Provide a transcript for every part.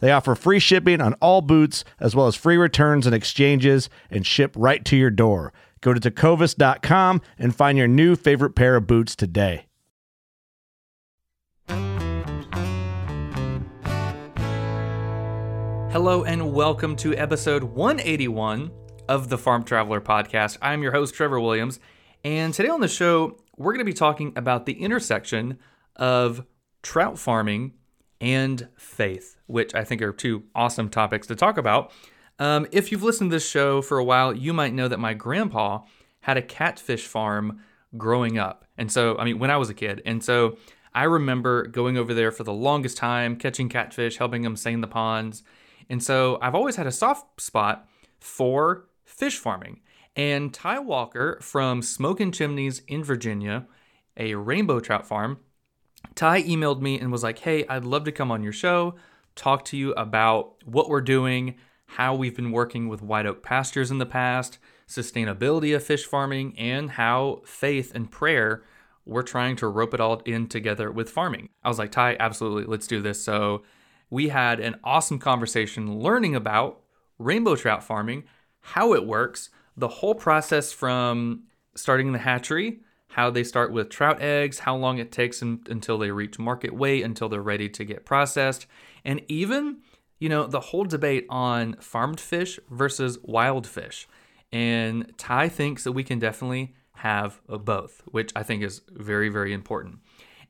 They offer free shipping on all boots, as well as free returns and exchanges, and ship right to your door. Go to tecovas.com and find your new favorite pair of boots today. Hello, and welcome to episode 181 of the Farm Traveler Podcast. I'm your host, Trevor Williams, and today on the show, we're going to be talking about the intersection of trout farming and faith, which I think are two awesome topics to talk about. Um, if you've listened to this show for a while, you might know that my grandpa had a catfish farm growing up. And so, I mean, when I was a kid. And so I remember going over there for the longest time, catching catfish, helping him seine the ponds. And so I've always had a soft spot for fish farming. And Ty Walker from Smoking Chimneys in Virginia, a rainbow trout farm, Ty emailed me and was like, Hey, I'd love to come on your show, talk to you about what we're doing, how we've been working with White Oak Pastures in the past, sustainability of fish farming, and how faith and prayer we're trying to rope it all in together with farming. I was like, Ty, absolutely, let's do this. So we had an awesome conversation learning about rainbow trout farming, how it works, the whole process from starting the hatchery how they start with trout eggs, how long it takes them until they reach market weight, until they're ready to get processed, and even, you know, the whole debate on farmed fish versus wild fish. And Ty thinks that we can definitely have both, which I think is very, very important.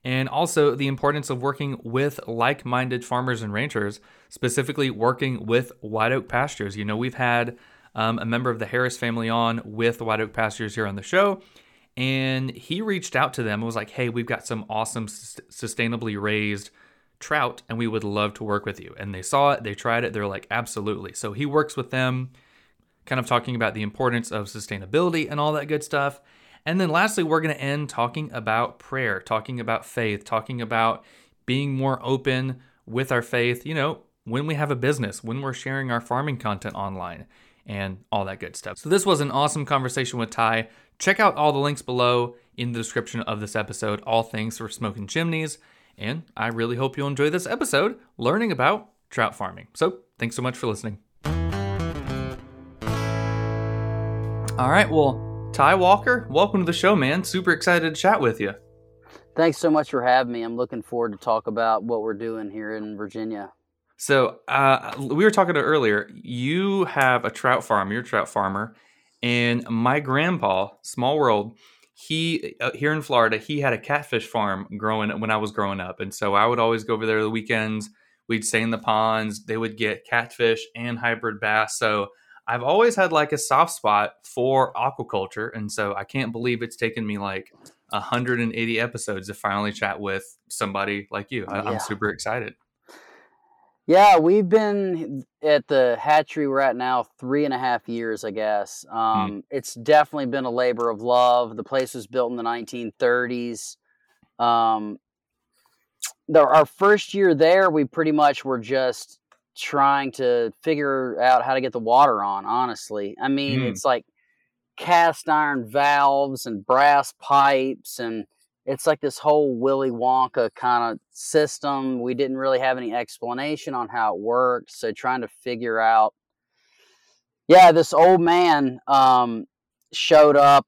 And also the importance of working with like minded farmers and ranchers, specifically working with White Oak Pastures. You know, we've had um, a member of the Harris family on with White Oak Pastures here on the show and he reached out to them and was like, "Hey, we've got some awesome sustainably raised trout and we would love to work with you." And they saw it, they tried it, they're like, "Absolutely." So he works with them kind of talking about the importance of sustainability and all that good stuff. And then lastly, we're going to end talking about prayer, talking about faith, talking about being more open with our faith, you know, when we have a business, when we're sharing our farming content online and all that good stuff. So this was an awesome conversation with Ty. Check out all the links below in the description of this episode, all things for smoking chimneys. And I really hope you'll enjoy this episode learning about trout farming. So thanks so much for listening. All right, well, Ty Walker, welcome to the show, man. Super excited to chat with you. Thanks so much for having me. I'm looking forward to talk about what we're doing here in Virginia. So uh, we were talking to earlier. You have a trout farm. You're a trout farmer, and my grandpa, small world, he uh, here in Florida, he had a catfish farm growing when I was growing up, and so I would always go over there the weekends. We'd stay in the ponds. They would get catfish and hybrid bass. So I've always had like a soft spot for aquaculture, and so I can't believe it's taken me like 180 episodes to finally chat with somebody like you. I, am super excited. Yeah, we've been at the hatchery we're at now three and a half years, I guess. Hmm. Um, mm. It's definitely been a labor of love. The place was built in the 1930s. Um, the, our first year there, we pretty much were just trying to figure out how to get the water on. Honestly, I mean, Mm. it's like cast iron valves and brass pipes and it's like this whole Willy Wonka kind of system. We didn't really have any explanation on how it worked, so trying to figure out. Yeah, this old man um, showed up.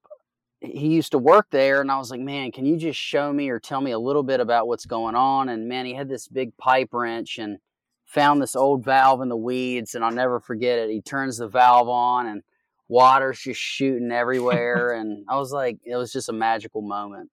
He used to work there, and I was like, "Man, can you just show me or tell me a little bit about what's going on?" And man, he had this big pipe wrench and found this old valve in the weeds, and I'll never forget it. He turns the valve on, and water's just shooting everywhere, and I was like, it was just a magical moment.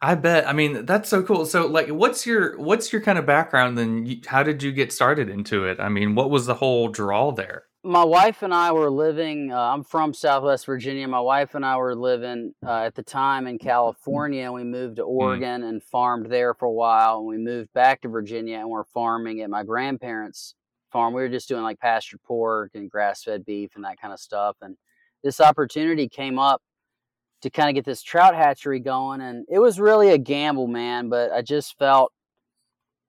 I bet. I mean, that's so cool. So, like, what's your what's your kind of background? Then, how did you get started into it? I mean, what was the whole draw there? my wife and I were living. Uh, I'm from Southwest Virginia. My wife and I were living uh, at the time in California, and we moved to Oregon and farmed there for a while. And we moved back to Virginia, and we're farming at my grandparents' farm. We were just doing like pastured pork and grass-fed beef and that kind of stuff. And this opportunity came up to kind of get this trout hatchery going, and it was really a gamble, man. But I just felt.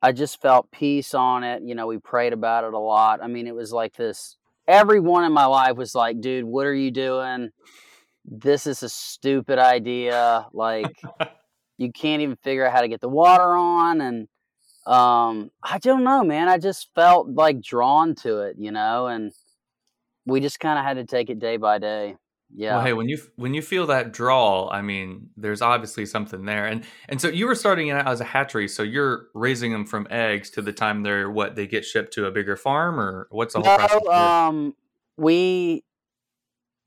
I just felt peace on it. You know, we prayed about it a lot. I mean, it was like this everyone in my life was like, dude, what are you doing? This is a stupid idea. Like, you can't even figure out how to get the water on. And um, I don't know, man. I just felt like drawn to it, you know, and we just kind of had to take it day by day. Yeah. Well, hey, when you when you feel that draw, I mean, there's obviously something there, and and so you were starting out as a hatchery, so you're raising them from eggs to the time they're what they get shipped to a bigger farm, or what's the whole process? No, there? um, we,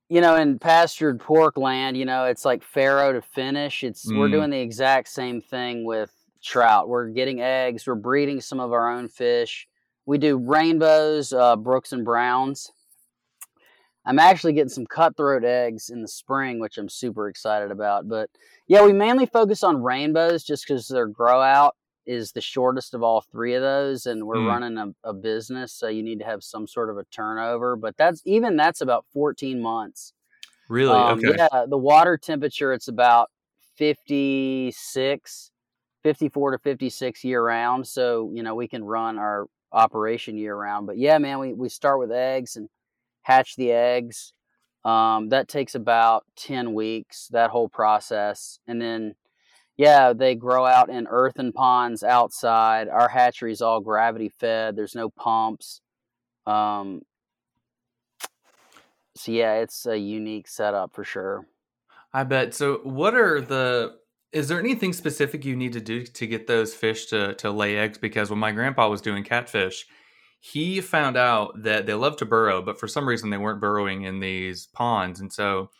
you know, in pastured pork land, you know, it's like farrow to finish. It's we're Mm. doing the exact same thing with trout. We're getting eggs. We're breeding some of our own fish. We do rainbows, uh, brooks and browns. I'm actually getting some cutthroat eggs in the spring, which I'm super excited about. But yeah, we mainly focus on rainbows just because their grow out is the shortest of all three of those, and we're Mm. running a, a business, so you need to have some sort of a turnover. But that's even that's about 14 months. really? Um, okay. Yeah, the water temperature it's about 56, 54 to 56 year round. So you know we can run our operation year round. But yeah, man, we we start with eggs and hatch the eggs. Um, that takes about 10 weeks, that whole process. And then, yeah, they grow out in earthen ponds outside. Our hatchery is all gravity fed, there's no pumps. Um, so, yeah, it's a unique setup for sure. I bet. So, what are the? Is there anything specific you need to do to get those fish to to lay eggs? Because when my grandpa was doing catfish, he found out that they love to burrow, but for some reason they weren't burrowing in these ponds, and so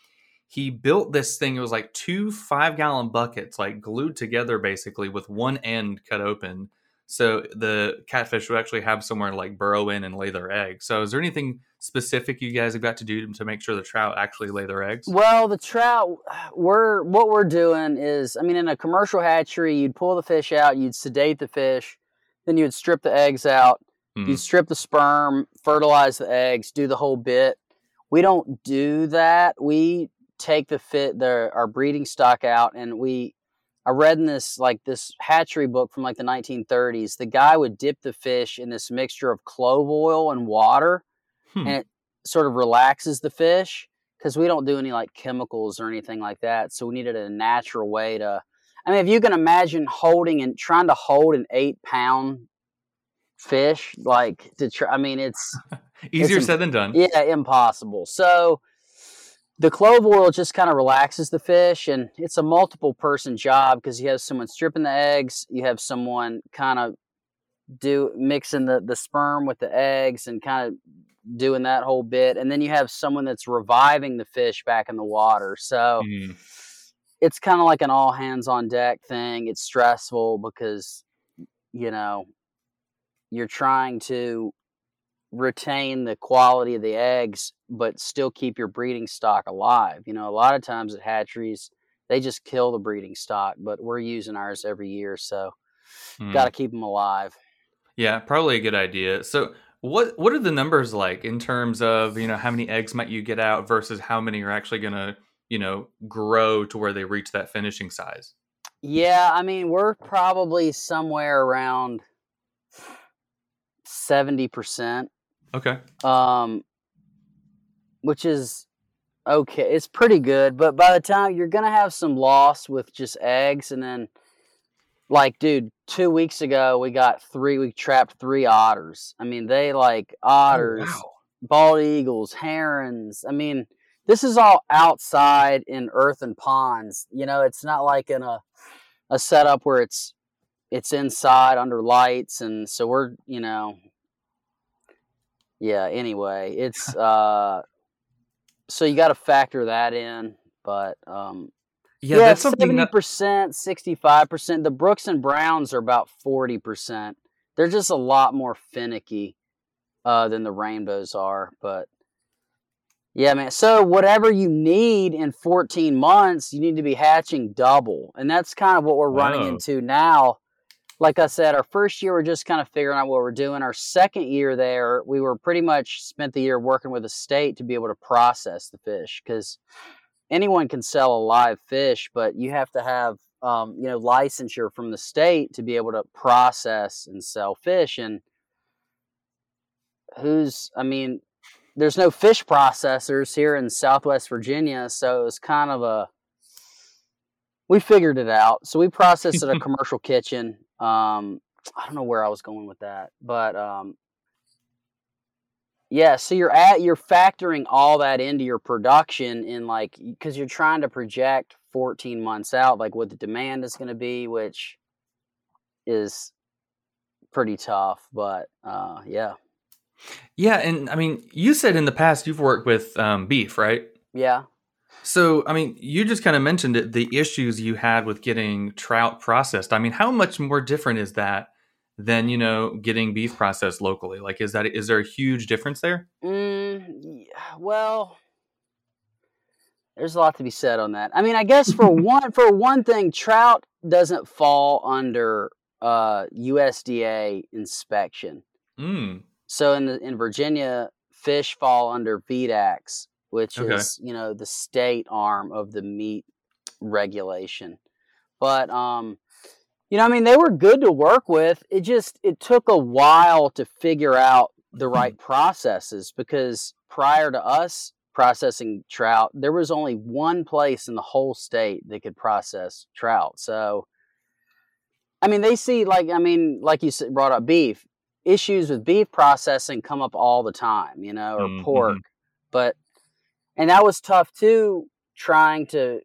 he built this thing. It was like two five gallon buckets, like glued together, basically with one end cut open, so the catfish would actually have somewhere to like burrow in and lay their eggs. So, is there anything specific you guys have got to do to make sure the trout actually lay their eggs? Well, the trout, we're what we're doing is, I mean, in a commercial hatchery, you'd pull the fish out, you'd sedate the fish, then you'd strip the eggs out, Mhm. you'd strip the sperm, fertilize the eggs, do the whole bit. We don't do that. We take the fit, the our breeding stock out, and we. I read in this like this hatchery book from like the 1930s. The guy would dip the fish in this mixture of clove oil and water, Hmm. and it sort of relaxes the fish because we don't do any like chemicals or anything like that. So we needed a natural way to. I mean, if you can imagine holding and trying to hold an eight pound fish, like to try, I mean, it's Easier im- said than done. yeah, impossible. So the clove oil just kind of relaxes the fish, and it's a multiple person job because you have someone stripping the eggs, you have someone kind of do mixing the the sperm with the eggs and kind of doing that whole bit, and then you have someone that's reviving the fish back in the water. So Mm. it's kind of like an all hands on deck thing. It's stressful because you know you're trying to retain the quality of the eggs but still keep your breeding stock alive. You know, a lot of times at hatcheries they just kill the breeding stock, but we're using ours every year, so Mm. got to keep them alive. Yeah, probably a good idea. So, what what are the numbers like in terms of you know how many eggs might you get out versus how many are actually going to you know grow to where they reach that finishing size? Yeah, I mean, we're probably somewhere around seventy percent. Okay. Um, which is okay. It's pretty good, but by the time you're gonna have some loss with just eggs, and then, like, dude, two weeks ago we got three. We trapped three otters. I mean, they like otters, Oh, wow. bald eagles, herons. I mean, this is all outside in earthen ponds. You know, it's not like in a a setup where it's it's inside under lights, and so we're you know, yeah. Anyway, it's uh, so you got to factor that in, but um, Yeah, yeah, that's seventy percent, sixty-five percent. The Brooks and Browns are about forty percent. They're just a lot more finicky uh, than the rainbows are. But yeah, man. So whatever you need in fourteen months, you need to be hatching double, and that's kind of what we're running into now. Like I said, our first year we're just kind of figuring out what we're doing. Our second year there, we were pretty much spent the year working with the state to be able to process the fish because anyone can sell a live fish, but you have to have um, you know licensure from the state to be able to process and sell fish. And who's I mean, there's no fish processors here in Southwest Virginia, so it was kind of a we figured it out. So we processed at a commercial kitchen. Um, I don't know where I was going with that, but um, yeah, so you're at you're factoring all that into your production in like because you're trying to project 14 months out like what the demand is going to be, which is pretty tough. But uh, yeah, Yeah, and I mean, you said in the past you've worked with um, beef, right? yeah, So, I mean, you just kind of mentioned it, the issues you had with getting trout processed. I mean, how much more different is that than you know getting beef processed locally? Like, is that is there a huge difference there? Mm, well, there's a lot to be said on that. I mean, I guess for one for one thing, trout doesn't fall under uh, USDA inspection. Mm. So in the, in Virginia, fish fall under VDACS, which Okay. is you know the state arm of the meat regulation. But um, you know, I mean, they were good to work with. It just it took a while to figure out the right processes because prior to us processing trout, there was only one place in the whole state that could process trout. So, I mean, they see like I mean, like you brought up beef issues with beef processing come up all the time, you know, or Mm, pork. But and that was tough too, trying to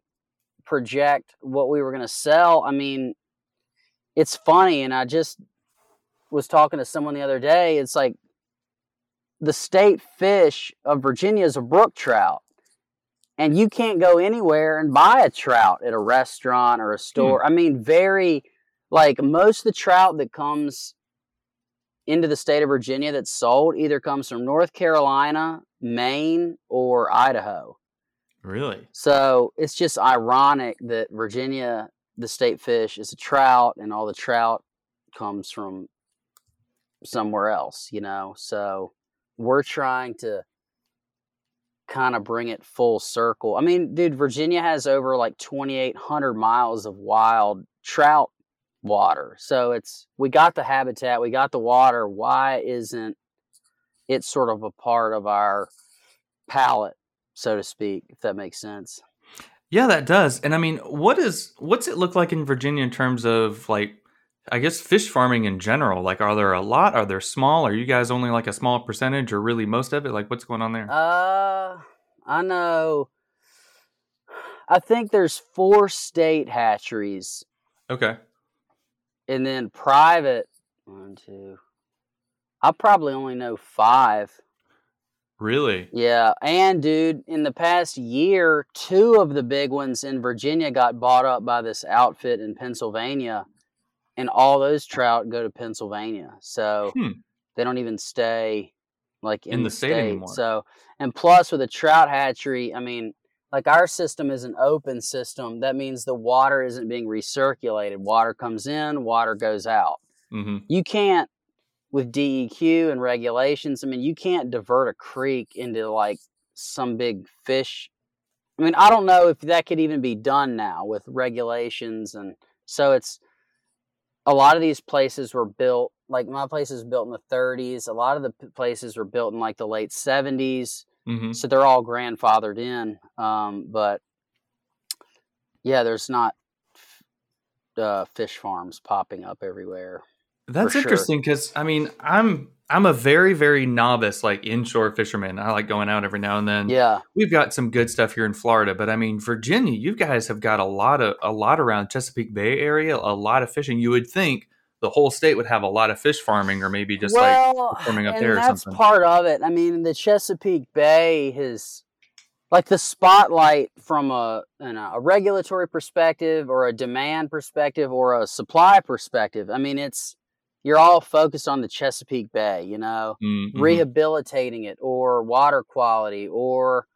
project what we were going to sell. I mean, it's funny, and I just was talking to someone the other day. It's like the state fish of Virginia is a brook trout. And you can't go anywhere and buy a trout at a restaurant or a hmm. store. I mean, very like most of the trout that comes into the state of Virginia that's sold either comes from North Carolina, Maine, or Idaho. Really? So it's just ironic that Virginia, the state fish, is a trout, and all the trout comes from somewhere else, you know? So we're trying to kind of bring it full circle. I mean, dude, Virginia has over like 2,800 miles of wild trout water. So it's, we got the habitat, we got the water. Why isn't it sort of a part of our palette? so to speak, if that makes sense. Yeah, that does. And I mean, what is what's it look like in Virginia in terms of like I guess fish farming in general? Like are there a lot? Are there small? Are you guys only like a small percentage or really most of it? Like what's going on there? Uh, I know. I think there's four state hatcheries, okay. and then private. One, two. I probably only know five. Really? Yeah, and dude, in the past year, two of the big ones in Virginia got bought up by this outfit in Pennsylvania, and all those trout go to Pennsylvania. So Hmm. they don't even stay like in, In the state anymore. So, and plus with a trout hatchery, I mean, like our system is an open system. That means the water isn't being recirculated. Water comes in, water goes out hmm you can't with DEQ and regulations. I mean, you can't divert a creek into like some big fish. I mean, I don't know if that could even be done now with regulations, and so it's a lot of these places were built like my place is built in the 30s. A lot of the places were built in like the late 70s, mm-hmm. so they're all grandfathered in. Um, but yeah, there's not uh, fish farms popping up everywhere. That's sure. interesting because I mean I'm I'm a very very novice like inshore fisherman. I like going out every now and then. Yeah, we've got some good stuff here in Florida, but I mean Virginia, you guys have got a lot of a lot around Chesapeake Bay area, a lot of fishing. You would think the whole state would have a lot of fish farming, or maybe just well, like farming up there or that's part of it. I mean, the Chesapeake Bay has like the spotlight from a know, a regulatory perspective or a demand perspective or a supply perspective. I mean, it's you're all focused on the Chesapeake Bay, you know, Mm-hmm. rehabilitating it or water quality or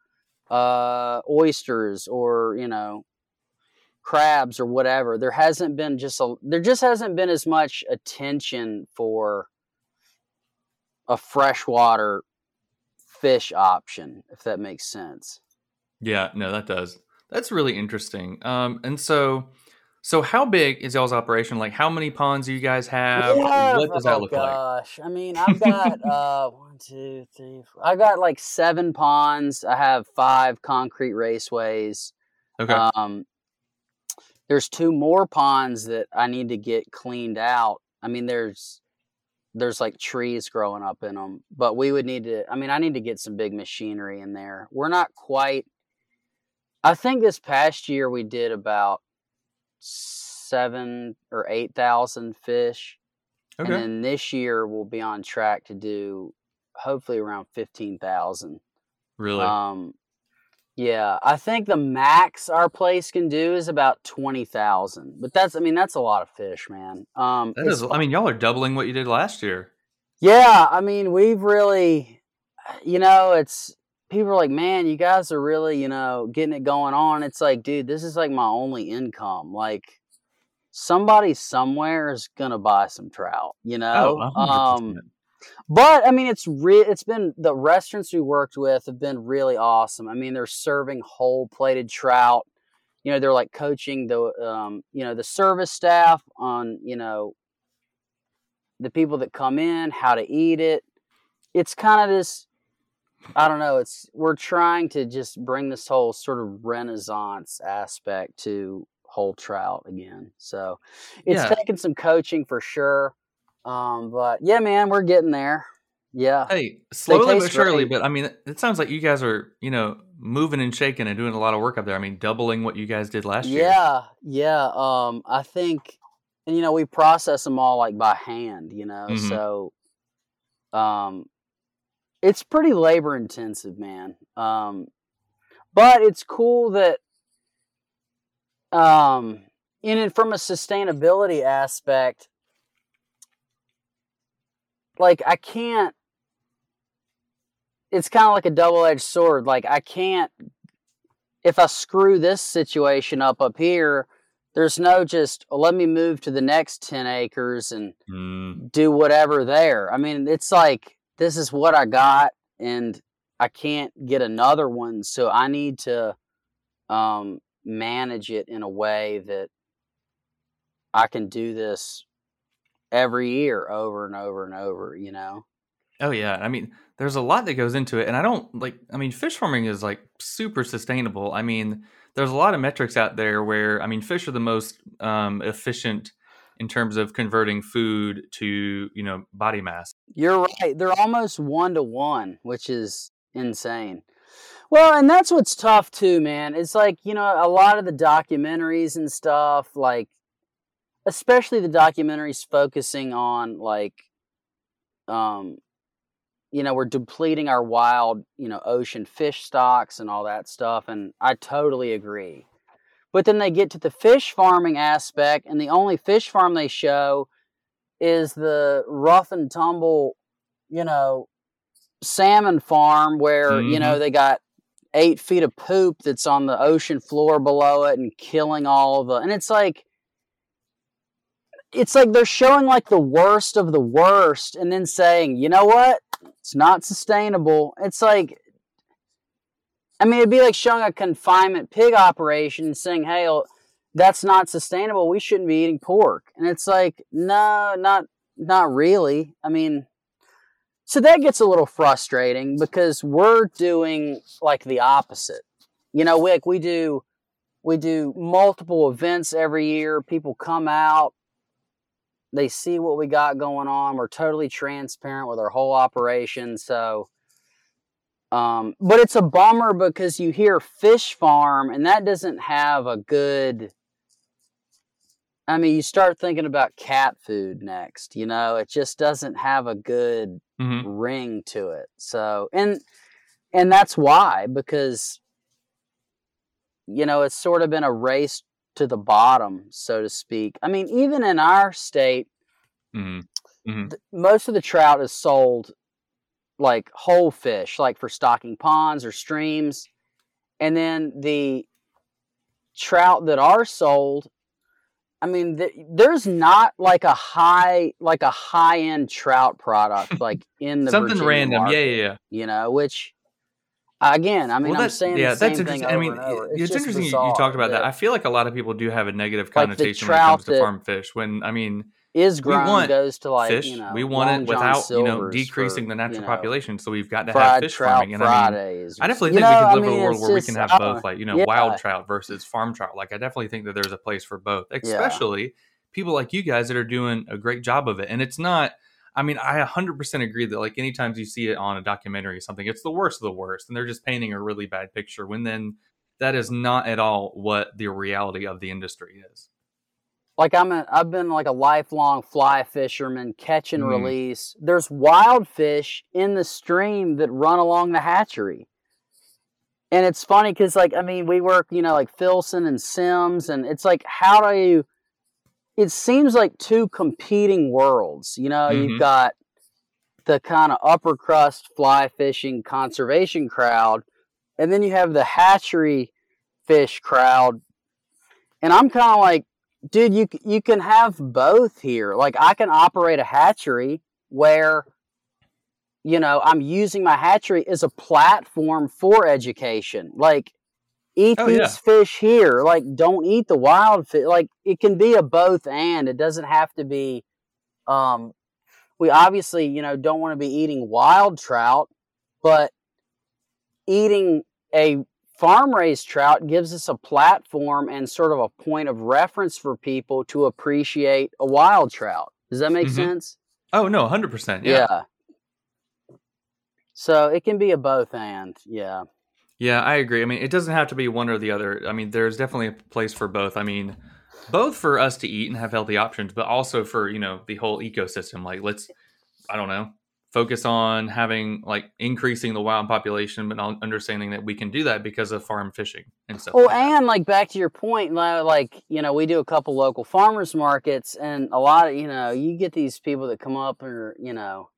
uh, oysters or you know crabs or whatever. There hasn't been just a there just hasn't been as much attention for a freshwater fish option, if that makes sense. Yeah, no, that does. That's really interesting. Um, and so, so how big is y'all's operation? Like, how many ponds do you guys have? Yeah, what does that oh look like? gosh. I mean, I've got uh one, two, three, four. I've got like seven ponds. I have five concrete raceways. Okay. Um, there's two more ponds that I need to get cleaned out. I mean, there's there's like trees growing up in them, but we would need to. I mean, I need to get some big machinery in there. We're not quite. I think this past year we did about seven or eight thousand fish, okay. and then this year we'll be on track to do hopefully around fifteen thousand. really? Um, yeah, I think the max our place can do is about twenty thousand. But that's, I mean, that's a lot of fish, man. Um, that is. I mean, y'all are doubling what you did last year. yeah, I mean, we've really, you know, it's people are like, man, you guys are really, you know, getting it going on. It's like, dude, this is like my only income. Like, somebody somewhere is gonna buy some trout, you know. Oh, um, but I mean, it's re- it's been the restaurants we worked with have been really awesome. I mean, they're serving whole plated trout. You know, they're like coaching the um, you know the service staff on you know the people that come in how to eat it. It's kind of this. I don't know. It's we're trying to just bring this whole sort of renaissance aspect to whole trout again. So it's Yeah. taken some coaching for sure. Um, but yeah, man, we're getting there. Yeah. Hey, slowly but surely, great. but I mean, it sounds like you guys are, you know, moving and shaking and doing a lot of work up there. I mean, doubling what you guys did last year. Yeah, yeah. Um, I think, and you know, we process them all like by hand. You know, Mhm. so, um, it's pretty labor intensive, man. Um, but it's cool that, um, in it from a sustainability aspect, like I can't. It's kind of like a double edged sword. Like I can't if I screw this situation up up here, there's no just "Oh, let me move to the next 10 acres and Mm, do whatever there. I mean, it's like this is what I got and I can't get another one, so I need to um, manage it in a way that I can do this every year over and over and over, you know. Oh yeah, I mean, there's a lot that goes into it, and I don't like. I mean, fish farming is like super sustainable. I mean, there's a lot of metrics out there where I mean, fish are the most um, efficient in terms of converting food to you know body mass. You're right. They're almost one to one, which is insane. Well, and that's what's tough too, man. It's like, you know, a lot of the documentaries and stuff, like, especially the documentaries focusing on, like, um, you know, we're depleting our wild, you know, ocean fish stocks and all that stuff. And I totally agree. But then they get to the fish farming aspect, and the only fish farm they show is the rough and tumble, you know, salmon farm where, you know, mm-hmm. they got eight feet of poop that's on the ocean floor below it and killing all of the. And it's like, it's like they're showing like the worst of the worst and then saying, you know what? It's not sustainable. It's like, I mean, it'd be like showing a confinement pig operation and saying, hey, well, that's not sustainable. We shouldn't be eating pork. And it's like, no, not not really. I mean, so that gets a little frustrating because we're doing like the opposite. You know, we, like we do we do multiple events every year. People come out, they see what we got going on. We're totally transparent with our whole operation. So, um, but it's a bummer because you hear fish farm and that doesn't have a good. I mean, you start thinking about cat food next. You know, it just doesn't have a good Mhm. ring to it. So, and and that's why because you know it's sort of been a race to the bottom, so to speak. I mean, even in our state, Mhm. th- most of the trout is sold like whole fish, like for stocking ponds or streams, and then the trout that are sold. I mean, th- there's not like a high, like a high end trout product like in the Something Virginia random. market, Yeah, yeah, yeah. You know, which again, I mean, well, I'm saying yeah, the same that's thing interesting. I mean, over. it's, interesting you- you talked about that. that I feel like a lot of people do have a negative connotation when it comes to that- farm fish. When I mean, is want goes to like fish, you know we want Long it without you know decreasing for, the natural you know, population. So we've got to have fish farming, and I mean, I definitely think you we know, could I live in a world it's where we can have both, like you know, yeah. wild trout versus farm trout. Like I definitely think that there's a place for both, especially people like you guys that are doing a great job of it. And it's not. I mean, I 100% agree that like anytime you see it on a documentary or something, it's the worst of the worst, and they're just painting a really bad picture. When then that is not at all what the reality of the industry is. Like I'm a, I've been like a lifelong fly fisherman, catch and Mhm. release. There's wild fish in the stream that run along the hatchery. And it's funny because like I mean we work, you know, like Filson and Simms and it's like how do you it seems like two competing worlds. You know, Mhm. you've got the kind of upper crust fly fishing conservation crowd, and then you have the hatchery fish crowd. And I'm kind of like, dude, you you can have both here. Like I can operate a hatchery where you know, I'm using my hatchery as a platform for education. Like eat Oh, these yeah. fish here. Like don't eat the wild fish. Like it can be a both and. It doesn't have to be um we obviously, you know, don't want to be eating wild trout, but eating a farm raised trout gives us a platform and sort of a point of reference for people to appreciate a wild trout. Does that make Mhm. sense? Oh no, 100%. Yeah. Yeah. So it can be a both and. Yeah. Yeah, I agree. I mean, it doesn't have to be one or the other. I mean, there's definitely a place for both. I mean, both for us to eat and have healthy options, but also for, you know, the whole ecosystem. Like, let's, I don't know, focus on having, like, increasing the wild population, but not understanding that we can do that because of farm fishing and stuff. Well, like and like back to your point, li- like you know, we do a couple local farmers markets, and a lot of you know, you get these people that come up and you know,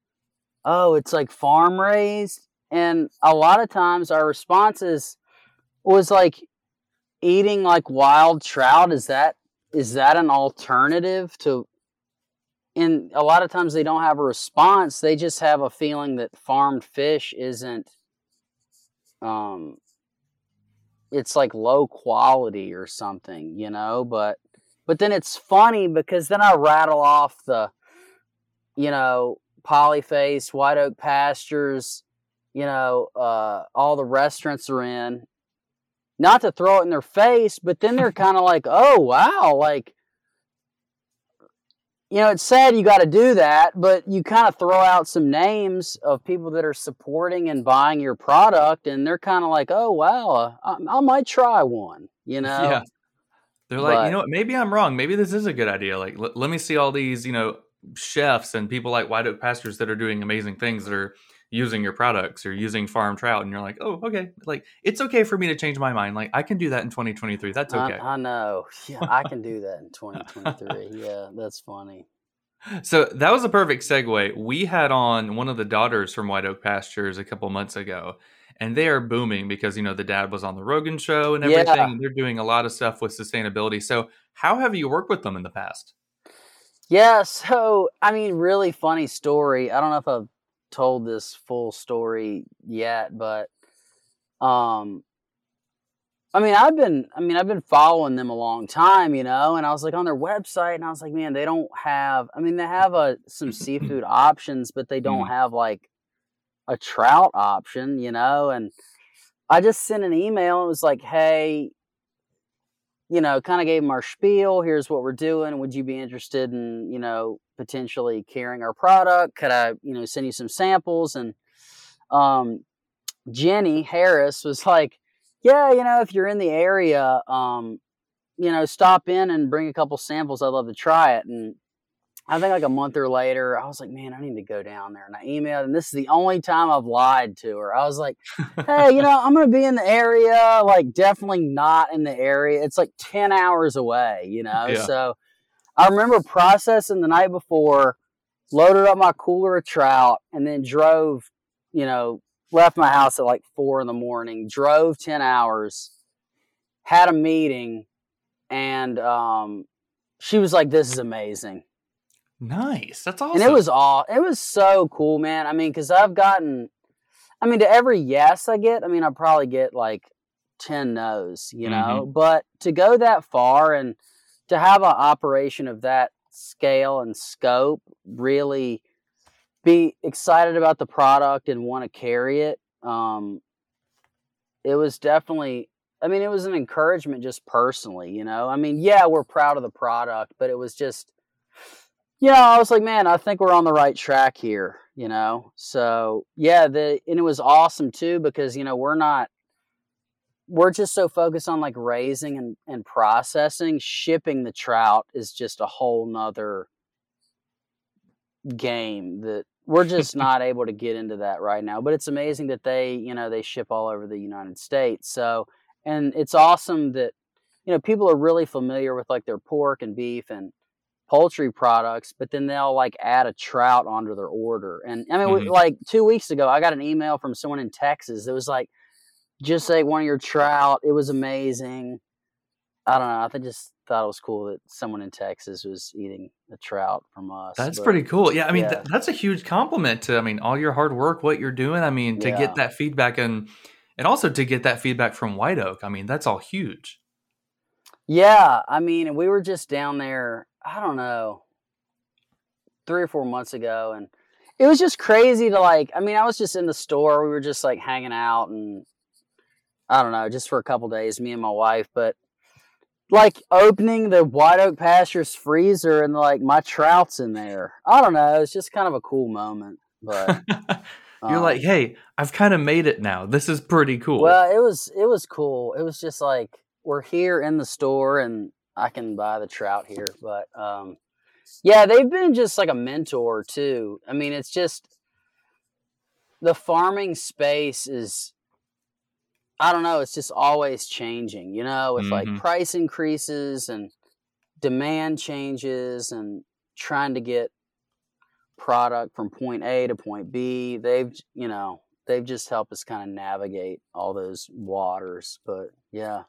oh, it's like farm raised, and a lot of times our responses was like eating like wild trout. Is that is that an alternative to? And a lot of times they don't have a response. They just have a feeling that farmed fish isn't um it's like low quality or something, you know, but but then it's funny because then I rattle off the you know, Polyface, White Oak Pastures, you know, uh all the restaurants are in. Not to throw it in their face, but then they're kind of like, "Oh, wow, like you know, it's sad you got to do that, but you kind of throw out some names of people that are supporting and buying your product, and they're kind of like, "Oh wow, I, I might try one." You know? Yeah. They're like, But- you know what? Maybe I'm wrong. Maybe this is a good idea. Like, l- let me see all these, you know, chefs and people like White Oak Pastures that are doing amazing things that are using your products or using farm trout. And you're like, oh, okay. Like, it's okay for me to change my mind. Like, I can do that in 2023. That's okay. I, I know. Yeah, I can do that in 2023. yeah, that's funny. So that was a perfect segue. We had on one of the daughters from White Oak Pastures a couple months ago, and they are booming because you know the dad was on the Rogan show and Yeah. everything. And they're doing a lot of stuff with sustainability. So how have you worked with them in the past? Yeah, so I mean, really funny story. I don't know if I've told this full story yet, but um I mean, I've been, I mean, I've been following them a long time, you know, and I was like on their website, and I was like, man, they don't have. I mean, they have a uh, some seafood options, but they don't mm. have like a trout option, you know. And I just sent an email and was like, hey, you know, kind of gave them our spiel. Here's what we're doing. Would you be interested in, you know, potentially carrying our product? Could I, you know, send you some samples? And um, Jenni Harris was like yeah, you know, if you're in the area, um, you know, stop in and bring a couple samples. I'd love to try it. And I think like a month or later, I was like, man, I need to go down there. And I emailed, and this is the only time I've lied to her. I was like, hey, you know, I'm going to be in the area, like definitely not in the area. It's like 10 hours away, you know? Yeah. So I remember processing the night before, loaded up my cooler of trout, and then drove, you know, left my house at like four in the morning, drove 10 hours, had a meeting, and um, she was like, This is amazing. Nice. That's awesome. And it was all, it was so cool, man. I mean, because I've gotten, I mean, to every yes I get, I mean, I probably get like 10 no's, you know, mm-hmm. but to go that far and to have an operation of that scale and scope really be excited about the product and want to carry it. Um, it was definitely, I mean, it was an encouragement just personally, you know. I mean, yeah, we're proud of the product, but it was just, you know, I was like, man, I think we're on the right track here, you know. So yeah, the and it was awesome too because you know we're not, we're just so focused on like raising and and processing. Shipping the trout is just a whole nother game that we're just not able to get into that right now. But it's amazing that they, you know, they ship all over the United States. So, and it's awesome that, you know, people are really familiar with like their pork and beef and poultry products, but then they'll like add a trout onto their order. And I mean, mm-hmm. like two weeks ago, I got an email from someone in Texas that was like, just say one of your trout. It was amazing. I don't know. I just thought it was cool that someone in Texas was eating a trout from us. That's but, pretty cool. Yeah, I mean yeah. Th- that's a huge compliment to I mean all your hard work, what you're doing. I mean to yeah. get that feedback and and also to get that feedback from White Oak. I mean that's all huge. Yeah, I mean we were just down there. I don't know, three or four months ago, and it was just crazy to like. I mean, I was just in the store. We were just like hanging out and I don't know, just for a couple days, me and my wife, but like opening the White Oak Pastures freezer and like my trout's in there. I don't know. It's just kind of a cool moment. But you're um, like, hey, I've kind of made it now. This is pretty cool. Well, it was it was cool. It was just like we're here in the store and I can buy the trout here. But um, yeah, they've been just like a mentor too. I mean, it's just the farming space is I don't know, it's just always changing, you know, with mm-hmm. like price increases and demand changes and trying to get product from point A to point B. They've, you know, they've just helped us kind of navigate all those waters. But yeah.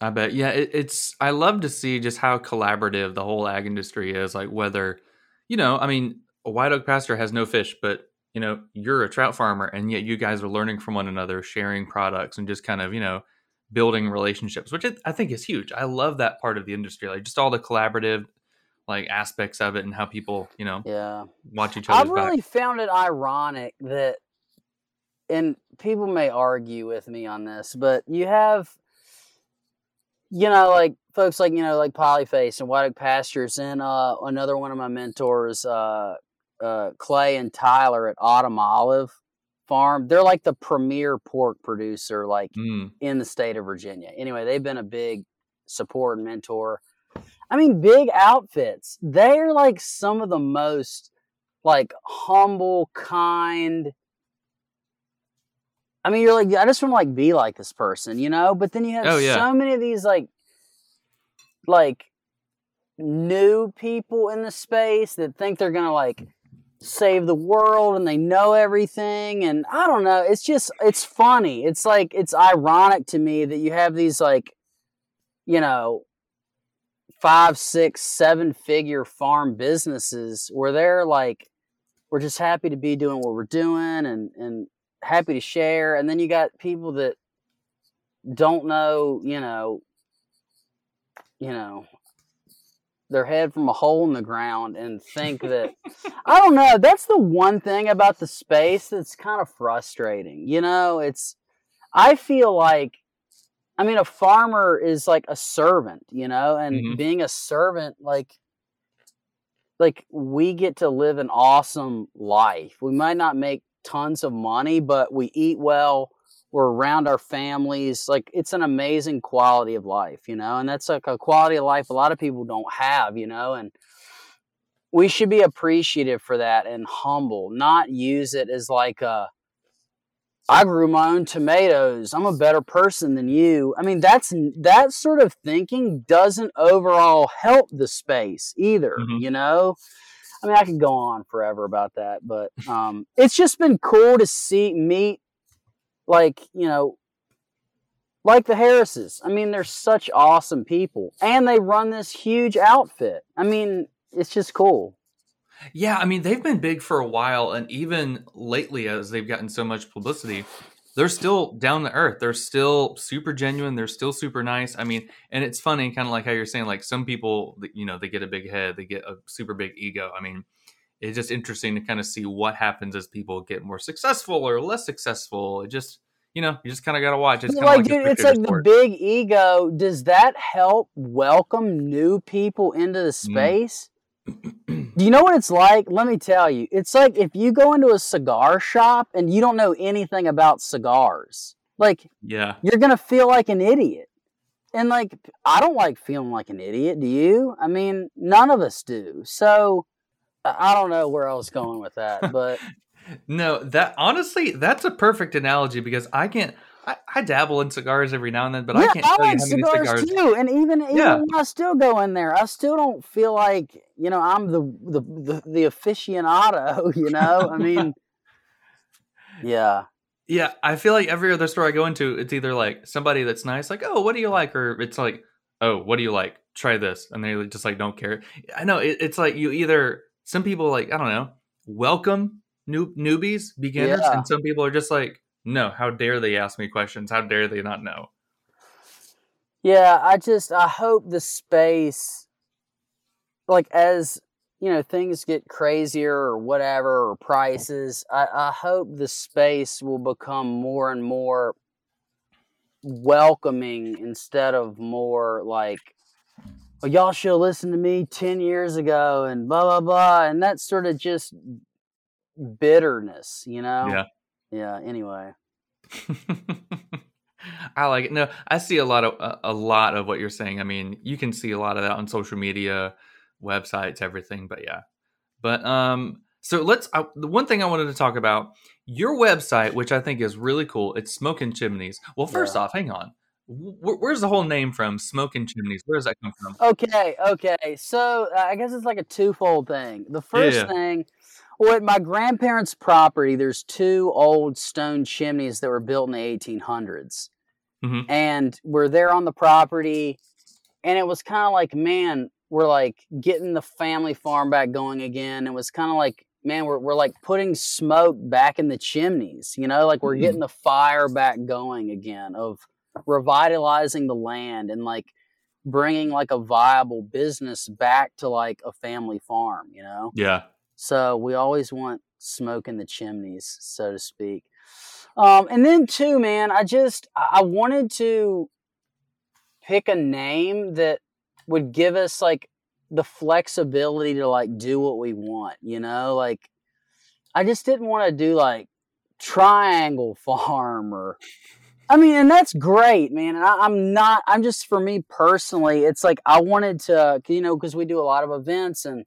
I bet. Yeah, it, it's I love to see just how collaborative the whole ag industry is. Like whether, you know, I mean, a white oak pasture has no fish, but you know you're a trout farmer and yet you guys are learning from one another sharing products and just kind of you know building relationships which i think is huge i love that part of the industry like just all the collaborative like aspects of it and how people you know yeah watch each other I've really back. found it ironic that and people may argue with me on this but you have you know like folks like you know like polyface and white oak pastures and uh another one of my mentors uh uh, Clay and Tyler at Autumn Olive Farm. They're like the premier pork producer, like mm. in the state of Virginia. Anyway, they've been a big support and mentor. I mean, big outfits. They're like some of the most like humble, kind. I mean, you're like, I just want to like be like this person, you know. But then you have oh, yeah. so many of these like, like new people in the space that think they're gonna like save the world and they know everything and i don't know it's just it's funny it's like it's ironic to me that you have these like you know five six seven figure farm businesses where they're like we're just happy to be doing what we're doing and and happy to share and then you got people that don't know, you know, you know, their head from a hole in the ground and think that I don't know. That's the one thing about the space that's kind of frustrating. You know, it's I feel like I mean a farmer is like a servant, you know, and Mhm. being a servant like like we get to live an awesome life. We might not make tons of money, but we eat well. We're around our families. Like it's an amazing quality of life, you know, and that's like a quality of life a lot of people don't have, you know, and we should be appreciative for that and humble, not use it as like a I grew my own tomatoes. I'm a better person than you. I mean, that's that sort of thinking doesn't overall help the space either, Mhm. you know? I mean, I could go on forever about that, but um it's just been cool to see meet like, you know, like the Harrises. I mean, they're such awesome people and they run this huge outfit. I mean, it's just cool. Yeah, I mean they've been big for a while, and even lately, as they've gotten so much publicity, they're still down to earth. They're still super genuine. They're still super nice. I mean, and it's funny, kind of like how you're saying, like some people, you know, they get a big head, they get a super big ego. I mean, it's just interesting to kind of see what happens as people get more successful or less successful. It just, you know, you just kind of got to watch. It's But, kind of like, like, dude, it's like sport. the big ego. Does that help welcome new people into the Mm. Do you know what it's like? Let me tell you. It's like if you go into a cigar shop and you don't know anything about cigars. Like yeah, you're going to feel like an idiot. And like I don't like feeling like an idiot, do you? I mean, none of us do. So I don't know where I was going with that, but No, that honestly, that's a perfect analogy because I can't. I, I dabble in cigars every now and then, but I yeah, can't I tell you like how many cigars, cigars. too. And even even Yeah. when I still go in there, I still don't feel like you know I'm the the the, the aficionado. You know, I mean, yeah, Yeah, I feel like every other store I go into, it's either like somebody that's nice, like, "Oh, what do you like?" or it's like, "Oh, what do you like? Try this," and they just like don't care. I know it, it's like you either some people like I don't know welcome new newbies, beginners, Yeah. and some people are just like, "No, how dare they ask me questions? How dare they not know?" yeah. I just I hope the space, like as you know, things get crazier or whatever or prices. I, I hope the space will become more and more welcoming instead of more like well, y'all should have listened to me 10 years ago and blah blah blah and that's sort of just bitterness you know Yeah. Yeah anyway I like it. No, I see a lot of a, a lot of what you're saying. I mean, you can see a lot of that on social media, websites, everything. But yeah, but um, so let's. I, the one thing I wanted to talk about your website, which I think is really cool. It's Smoking Chimneys. Well, first Yeah. off, hang on. Wh- where's the whole name from? Smoking Chimneys. Where does that come from? okay okay so uh, i guess it's like a twofold thing the first Yeah. thing well at my grandparents property there's two old stone chimneys that were built in the 1800s Mhm. and we're there on the property and it was kind of like man we're like getting the family farm back going again it was kind of like man we're, we're like putting smoke back in the chimneys you know like we're Hmm. getting the fire back going again of revitalizing the land and like bringing like a viable business back to like a family farm you know Yeah. So we always want smoke in the chimneys, so to speak. Um, and then too, man, I just I wanted to pick a name that would give us like the flexibility to like do what we want, you know? Like I just didn't want to do like Triangle Farm or I mean, and that's great, man. And I, I'm not. I'm just for me personally. It's like I wanted to, you know, because we do a lot of events, and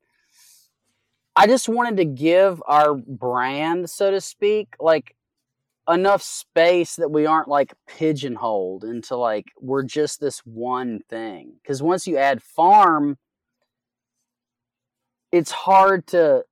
I just wanted to give our brand, so to speak, like enough space that we aren't like pigeonholed into like we're just this one thing. Because once you add farm, it's hard to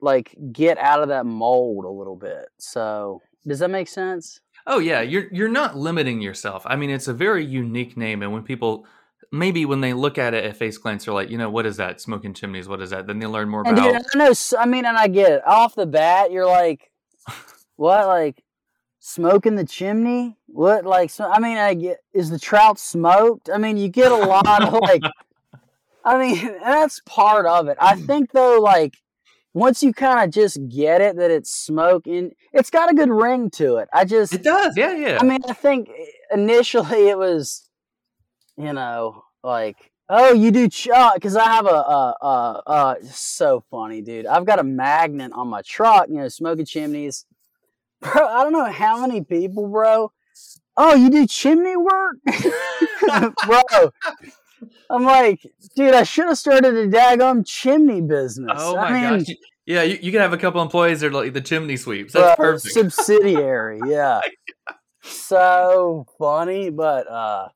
like get out of that mold a little bit. So does that make sense? Oh yeah, you're you're not limiting yourself. I mean, it's a very unique name, and when people maybe when they look at it at face glance, they're like, you know, what is that? Smoking chimneys. What is that? Then they learn more And about. dude, I know. I mean, and I get it. Off the bat, you're like, what? Like, smoking the chimney. What like? So, I mean, I get is the trout smoked? I mean, you get a lot of like. I mean, that's part of it. I think though, like once you kind of just get it that it's smoke and it's got a good ring to it. I just It does, yeah, yeah. I mean, I think eh, initially it was, you know, like, oh, you do chuck because I have a, uh, uh, uh, so funny, dude. I've got a magnet on my truck, you know, smoking chimneys. Bro, I don't know how many people, bro. Oh, you do chimney work, bro. I'm like, dude, I should have started a daggum chimney business. oh I my mean, gosh. Yeah, you, you can have a couple employees that are like the chimney sweeps. That's bro, perfect. Subsidiary, yeah. so funny, but uh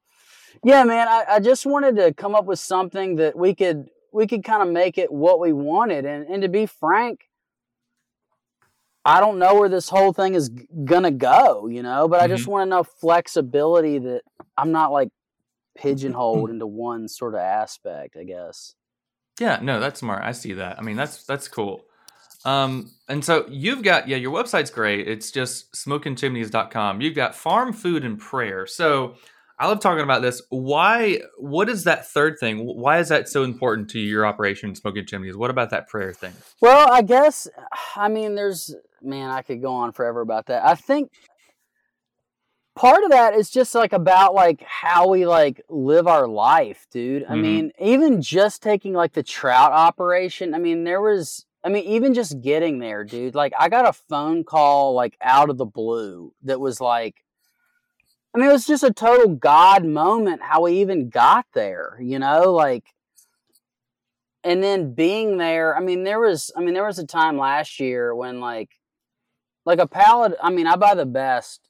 yeah, man, I, I just wanted to come up with something that we could we could kind of make it what we wanted. And and to be frank, I don't know where this whole thing is gonna go, you know, but I just want enough flexibility that I'm not like pigeonholed into one sort of aspect, I guess. Yeah, no, that's smart. I see that. I mean, that's that's cool. Um, and so you've got yeah, your website's great. It's just smokingchimneys.com. You've got farm food and prayer. So I love talking about this. Why what is that third thing? Why is that so important to your operation, Smoking Chimneys? What about that prayer thing? Well, I guess I mean there's man, I could go on forever about that. I think part of that is just like about like how we like live our life, dude. I Mhm. mean, even just taking like the trout operation, I mean, there was I mean, even just getting there, dude. Like I got a phone call like out of the blue that was like I mean, it was just a total God moment how we even got there, you know? Like and then being there, I mean, there was, I mean, there was a time last year when like, like a pallet. I mean, I buy the best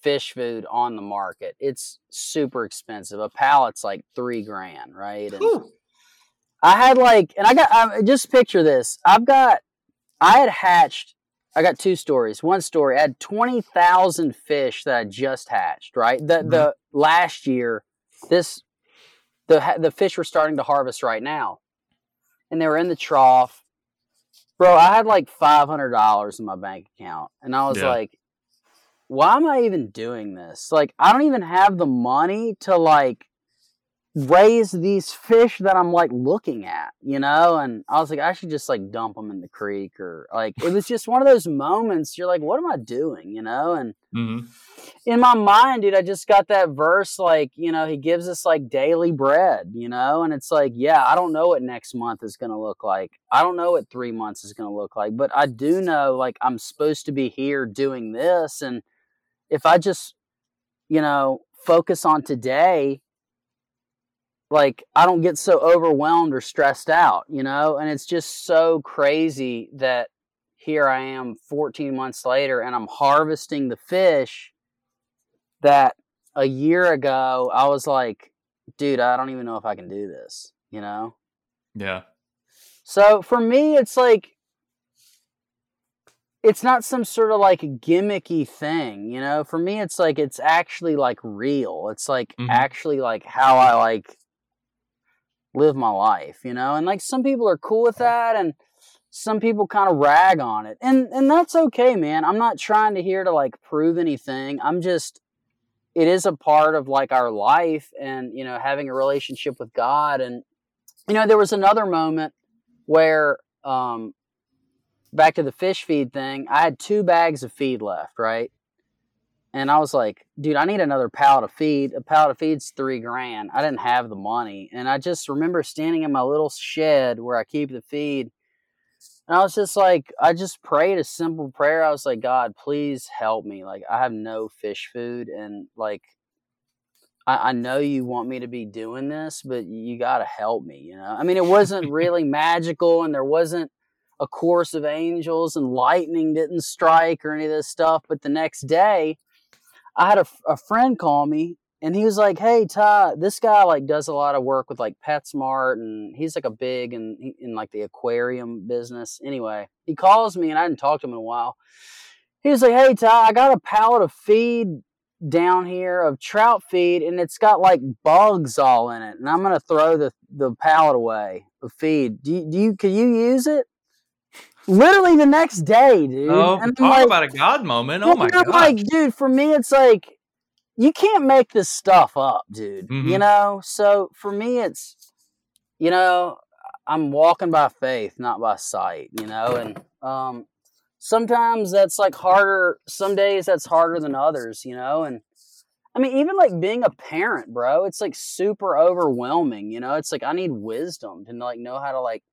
fish food on the market. It's super expensive. A pallet's like three grand, right? And. I had like, and I got, I, just picture this. I've got, I had hatched. I got two stories. One story, I had twenty thousand fish that I just hatched. Right, the Mhm. the last year, this the the fish were starting to harvest right now, and they were in the trough. Bro, I had like five hundred dollars in my bank account, and I was Yeah. like, "Why am I even doing this? Like, I don't even have the money to like raise these fish that I'm like looking at, you know?" And I was like, "I should just like dump them in the creek, or like it was just one of those moments. You're like, what am I doing, you know?" And Mhm. in my mind, dude, I just got that verse like, you know, he gives us like daily bread, you know, and it's like, yeah, I don't know what next month is going to look like. I don't know what three months is going to look like, but I do know like I'm supposed to be here doing this. And if I just, you know, focus on today, like I don't get so overwhelmed or stressed out, you know, and it's just so crazy that here I am 14 months later and I'm harvesting the fish that a year ago I was like, dude, I don't even know if I can do this, you know? Yeah. So for me, it's like, it's not some sort of like gimmicky thing, you know? For me, it's like, it's actually like real. It's like Mhm. actually like how I like live my life, you know? And like some people are cool with that and some people kind of rag on it. And and that's okay, man. I'm not trying to here to like prove anything. I'm just it is a part of like our life and you know having a relationship with God and you know there was another moment where um back to the fish feed thing, I had two bags of feed left, right? And I was like, dude, I need another pallet of feed. A pallet of feed's three grand. I didn't have the money. And I just remember standing in my little shed where I keep the feed. And I was just like, I just prayed a simple prayer. I was like, God, please help me. Like, I have no fish food. And like, I, I know you want me to be doing this, but you got to help me, you know? I mean, it wasn't really magical and there wasn't a chorus of angels and lightning didn't strike or any of this stuff. But the next day, I had a, a friend call me and he was like, "Hey Ty, this guy like does a lot of work with like PetSmart and he's like a big in, in like the aquarium business." Anyway, he calls me and I hadn't talked to him in a while. He was like, "Hey Ty, I got a pallet of feed down here of trout feed and it's got like bugs all in it and I'm gonna throw the the pallet away of feed. Do you, do you can you use it?" Literally the next day, dude. Oh, and talk like, about a God moment. Oh my god. like, dude, for me, it's like you can't make this stuff up, dude. You Mhm. know. So for me, it's you know, I'm walking by faith, not by sight. You know, and um, sometimes that's like harder. Some days that's harder than others. You know, and I mean, even like being a parent, bro, it's like super overwhelming. You know, it's like I need wisdom to like know how to like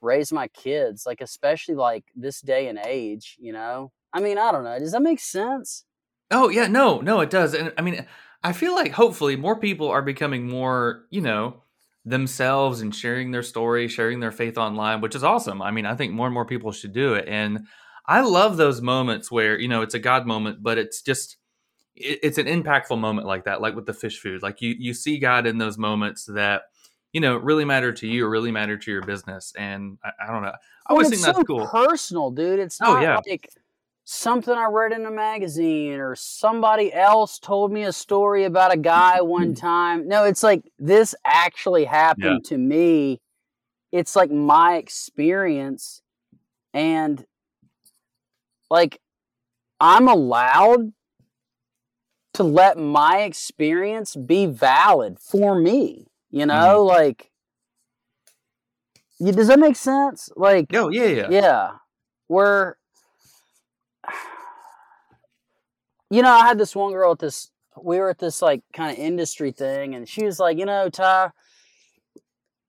raise my kids, like especially like this day and age. You know, I mean, I don't know. Does that make sense? Oh yeah, no, no, it does. And I mean, I feel like hopefully more people are becoming more, you know, themselves and sharing their story, sharing their faith online, which is awesome. I mean, I think more and more people should do it. And I love those moments where, you know, it's a God moment, but it's just it's an impactful moment like that, like with the fish food. Like you you see God in those moments that, you know, really matter to you or really matter to your business. And I, I don't know. I always think that's so cool. personal, dude. It's Oh, not yeah. like something I read in a magazine or somebody else told me a story about a guy one mm. time. No, it's like this actually happened to me. It's like my experience and like I'm allowed to let my experience be valid for me, you know? Mm-hmm. Like you, does that make sense? Like Oh, yeah, yeah. yeah. Where you know, I had this one girl at this we were at this like kind of industry thing and she was like, you know, Ty,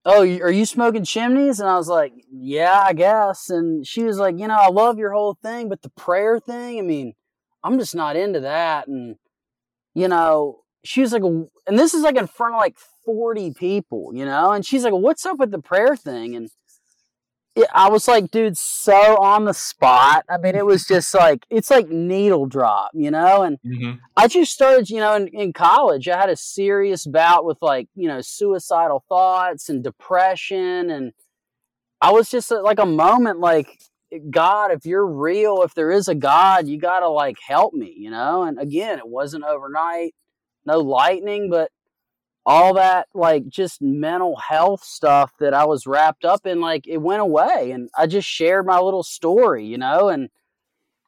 oh, are you smoking chimneys? And I was like, yeah, I guess. And she was like, you know, I love your whole thing, but the prayer thing, I mean, I'm just not into that. And, you know, she was like, and this is like in front of like 40 people, you know, and she's like, what's up with the prayer thing? And it, I was like, dude, so on the spot. I mean, it was just like, it's like needle drop, you know? And hmm I just started, you know, in, in college, I had a serious bout with like, you know, suicidal thoughts and depression. And I was just at like a moment like, God, if you're real, if there is a God, you got to like help me, you know? And again, it wasn't overnight, no lightning, but all that like just mental health stuff that I was wrapped up in, like it went away. And I just shared my little story, you know? And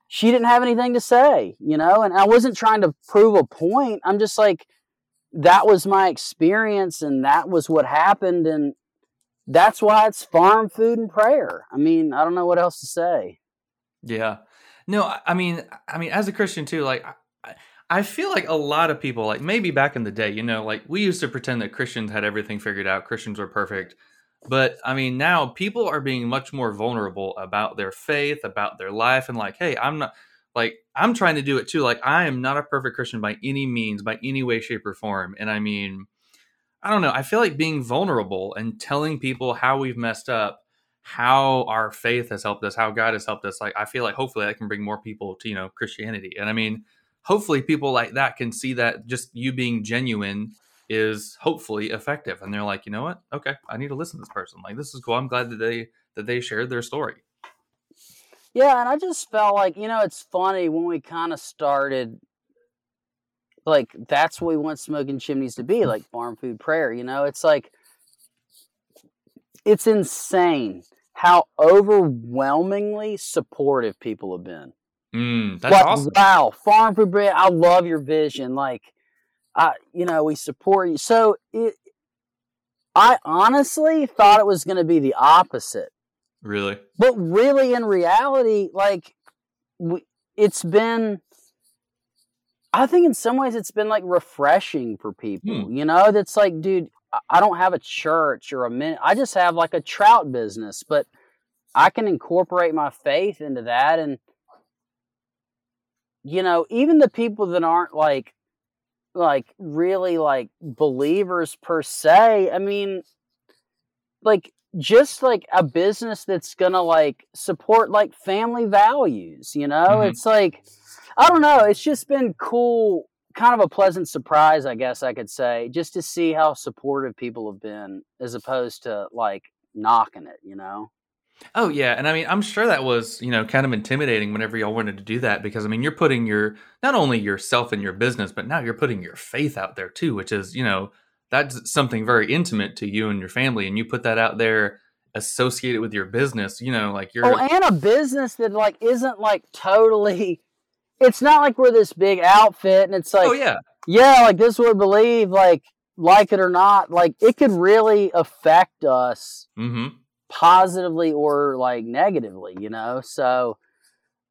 she didn't have anything to say, you know, and I wasn't trying to prove a point. I'm just like, that was my experience and that was what happened. And that's why it's farm food and prayer. I mean, I don't know what else to say. Yeah. No, I- mean, I mean, as a Christian too, like I- I, I feel like a lot of people, like maybe back in the day, you know, like we used to pretend that Christians had everything figured out, Christians were perfect. But I mean, now people are being much more vulnerable about their faith, about their life, and like, hey, I'm not like I'm trying to do it too. Like, I am not a perfect Christian by any means, by any way, shape, or form. And I mean, I don't know. I feel like being vulnerable and telling people how we've messed up, how our faith has helped us, how God has helped us. Like, I feel like hopefully that can bring more people to, you know, Christianity. And I mean, hopefully people like that can see that just you being genuine is hopefully effective. And they're like, you know what? Okay, I need to listen to this person. Like, this is cool. I'm glad that they that they shared their story. Yeah, and I just felt like, you know, it's funny when we kind of started like that's what we want smoking chimneys to be, mm. like farm food prayer, you know? It's like it's insane how overwhelmingly supportive people have been. Mm, that's like, awesome. wow, farm food prayer, I love your vision. Like I you know, we support you. So it I honestly thought it was going to be the opposite Really? but really in reality like we, it's been i think in some ways it's been like refreshing for people Hmm. you know that's like dude I- i don't have a church or a min i just have like a trout business but i can incorporate my faith into that and you know even the people that aren't like like really like believers per se i mean like just like a business that's gonna like support like family values you know Mhm. it's like i don't know it's just been cool kind of a pleasant surprise i guess i could say just to see how supportive people have been as opposed to like knocking it you know Oh yeah, and I mean, I'm sure that was you know kind of intimidating whenever y'all wanted to do that because I mean, you're putting your not only yourself and your business, but now you're putting your faith out there too, which is you know that's something very intimate to you and your family, and you put that out there associated with your business. You know, like you're oh, and a business that like isn't like totally. It's not like we're this big outfit, and it's like, oh yeah, yeah, like this would believe, like like it or not, like it could really affect us mm-hmm. Positively or like negatively, you know. So,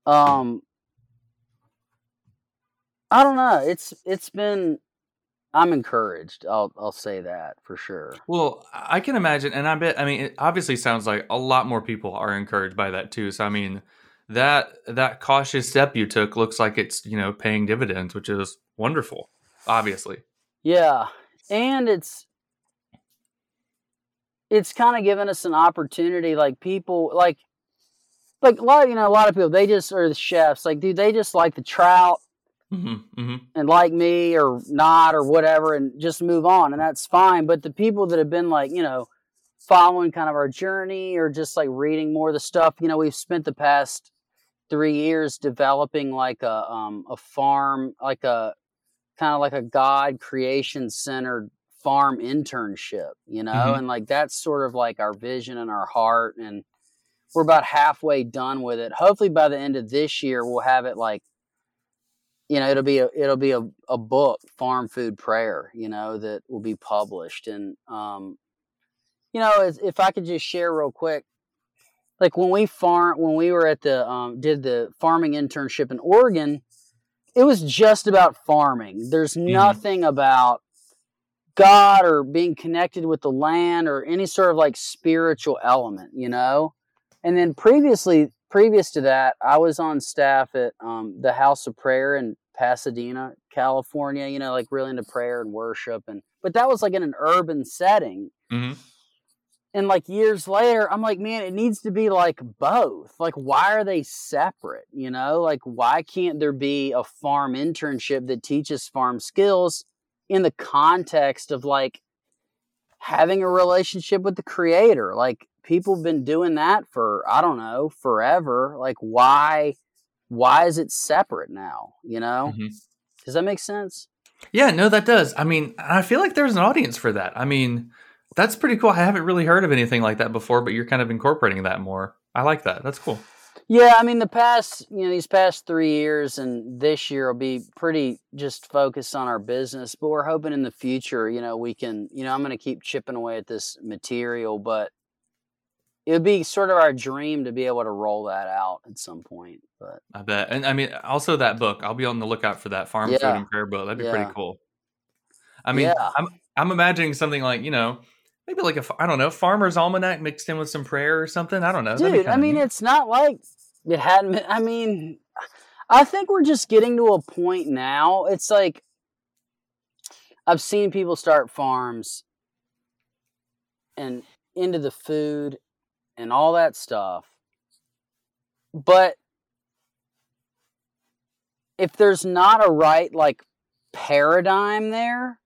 um, I don't know. It's it's been I'm encouraged. I'll I'll say that for sure. Well, I can imagine, and I bet. I mean, it obviously sounds like a lot more people are encouraged by that too. So, I mean, that that cautious step you took looks like it's you know paying dividends, which is wonderful. Obviously. Yeah, and it's it's kind of given us an opportunity. Like people, like like a lot, of, you know, a lot of people they just are the chefs. Like, dude, they just like the trout Mm-hmm, mm-hmm. and like me or not or whatever and just move on and that's fine but the people that have been like you know following kind of our journey or just like reading more of the stuff you know we've spent the past three years developing like a um a farm like a kind of like a god creation centered farm internship you know Mhm. and like that's sort of like our vision and our heart and we're about halfway done with it. Hopefully by the end of this year we'll have it like you know it'll be a it'll be a, a book farm food prayer you know that will be published. And um you know if, if i could just share real quick like when we farm when we were at the um did the farming internship in oregon it was just about farming. There's nothing about god or being connected with the land or any sort of like spiritual element you know? And then previously previous to that i was on staff at um, the house of prayer in pasadena california you know like really into prayer and worship and but that was like in an urban setting. Mm-hmm. and like years later i'm like man it needs to be like both. Like why are they separate? You know? Like why can't there be a farm internship that teaches farm skills in the context of like having a relationship with the creator like people have been doing that for i don't know forever like why why is it separate now you know Mhm. does that make sense Yeah, no, that does. I mean, I feel like there's an audience for that. I mean, that's pretty cool. I haven't really heard of anything like that before, but you're kind of incorporating that more. I like that. That's cool. Yeah, I mean the past, you know, these past three years and this year will be pretty just focused on our business. But we're hoping in the future, you know, we can, you know, I'm going to keep chipping away at this material, but it would be sort of our dream to be able to roll that out at some point. But I bet. And I mean, also that book. I'll be on the lookout for that farm food and prayer book. That'd be Yeah. pretty cool. I mean, Yeah. I'm I'm imagining something like you know, maybe like a I don't know, farmer's almanac mixed in with some prayer or something. I don't know. Dude, I mean, neat. it's not like it hadn't been. I mean, I think we're just getting to a point now. It's like I've seen people start farms and into the food and all that stuff. But if there's not a right like paradigm there,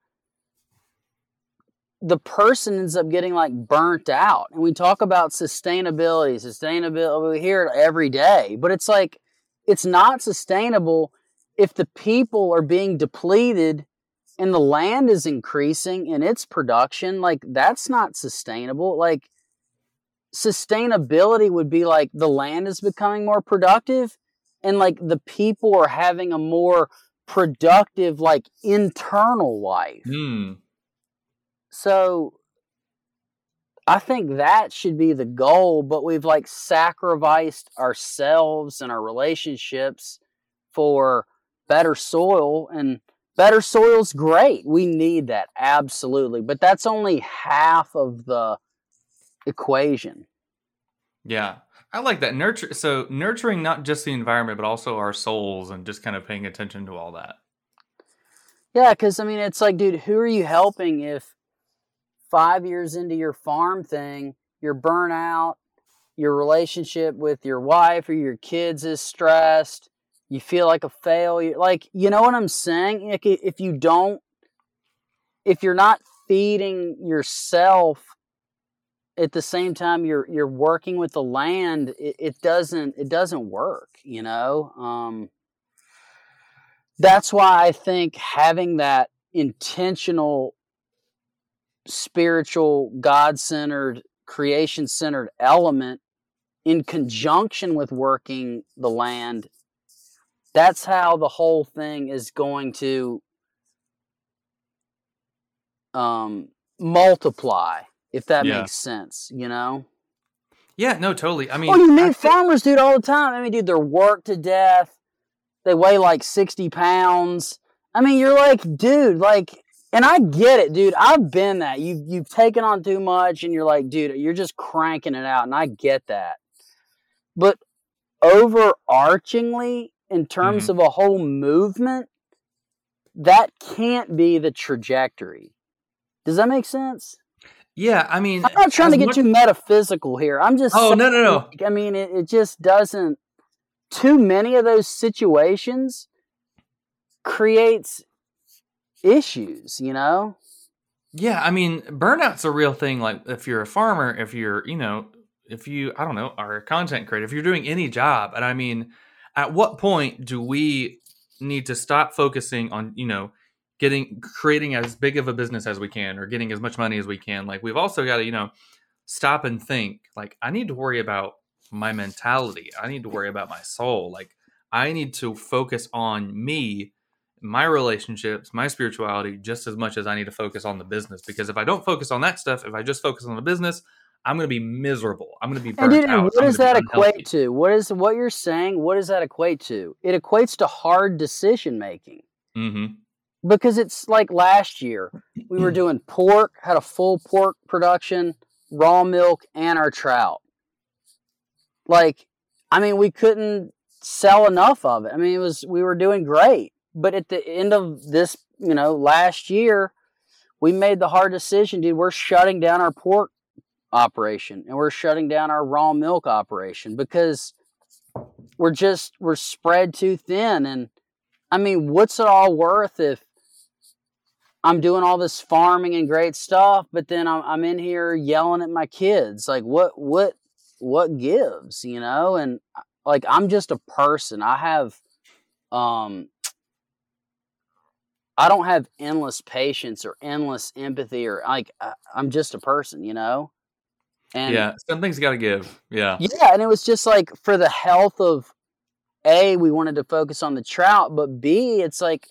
the person ends up getting like burnt out. And we talk about sustainability, sustainability, we hear it every day, but it's like it's not sustainable if the people are being depleted and the land is increasing in its production. Like that's not sustainable. Like sustainability would be like the land is becoming more productive and like the people are having a more productive like internal life Hmm. So I think that should be the goal, but we've like sacrificed ourselves and our relationships for better soil and better soil's great. We need that absolutely, but that's only half of the equation. Yeah. I like that nurture. So nurturing not just the environment, but also our souls, and just kind of paying attention to all that. Yeah, cuz I mean it's like dude, who are you helping if 5 years into your farm thing, you're burnt out, your relationship with your wife or your kids is stressed, you feel like a failure. Like, you know what I'm saying? Like, if you don't, if you're not feeding yourself at the same time you're you're working with the land, it, it doesn't it doesn't work. You know. Um, that's why I think having that intentional, spiritual, God centered creation centered element in conjunction with working the land, that's how the whole thing is going to um, multiply, if that Yeah. makes sense, you know? Yeah, no, totally. I mean, oh, you meet farmers, dude, all the time. I mean, dude, they're worked to death. They weigh like 60 pounds. I mean, you're like, dude, like, and I get it, dude. I've been that. You've you've taken on too much, and you're like, dude, you're just cranking it out, and I get that. But overarchingly, in terms mm-hmm. of a whole movement, that can't be the trajectory. Does that make sense? yeah, I mean, I'm not trying to get much- too metaphysical here. I'm just Oh, no, no, no. like, I mean, it, it just doesn't. Too many of those situations creates issues. You know. Yeah, I mean, burnout's a real thing. Like, if you're a farmer, if you're, you know, if you, I don't know, are a content creator, if you're doing any job, and I mean, at what point do we need to stop focusing on, you know, getting, creating as big of a business as we can or getting as much money as we can? Like, we've also got to, you know, stop and think, like, I need to worry about my mentality. I need to worry about my soul. Like, I need to focus on me my relationships, my spirituality, just as much as I need to focus on the business. Because if I don't focus on that stuff, if I just focus on the business, I'm going to be miserable. I'm going to be burnt dude, out. what does that equate to? What is what you're saying? What does that equate to? It equates to hard decision making Mhm. because it's like last year we were doing pork, had a full pork production, raw milk, and our trout. Like, I mean, we couldn't sell enough of it. I mean, it was we were doing great, but at the end of this, you know, last year, we made the hard decision, dude. We're shutting down our pork operation and we're shutting down our raw milk operation because we're just we're spread too thin. And i mean what's it all worth if i'm doing all this farming and great stuff but then i'm, I'm in here yelling at my kids? Like what what what gives you know? And like i'm just a person. I have um i don't have endless patience or endless empathy or like I, i'm just a person you know and yeah, something's got to give. Yeah. yeah, and it was just like for the health of A, we wanted to focus on the trout, but B, it's like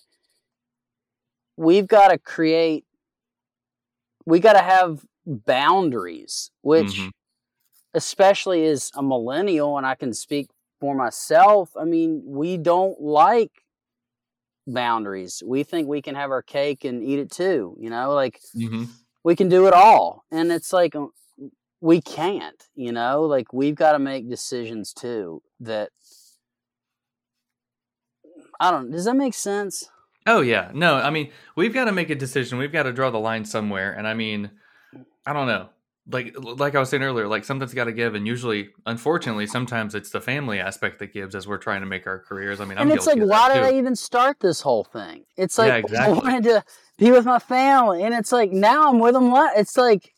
we've got to create we got to have boundaries, which Mhm. especially as a millennial and I can speak for myself, I mean, we don't like boundaries. We think we can have our cake and eat it too, you know? Like Mhm. we can do it all and it's like uh, we can't you know like we've got to make decisions too that i don't does that make sense Oh yeah. No, I mean, we've got to make a decision. We've got to draw the line somewhere. And I mean, I don't know. Like like I was saying earlier, like something's got to give and usually unfortunately sometimes it's the family aspect that gives as we're trying to make our careers. I mean, I'm and it's like why did i even start this whole thing it's Yeah, like i wanted to be with my family and it's like now i'm with them What? it's like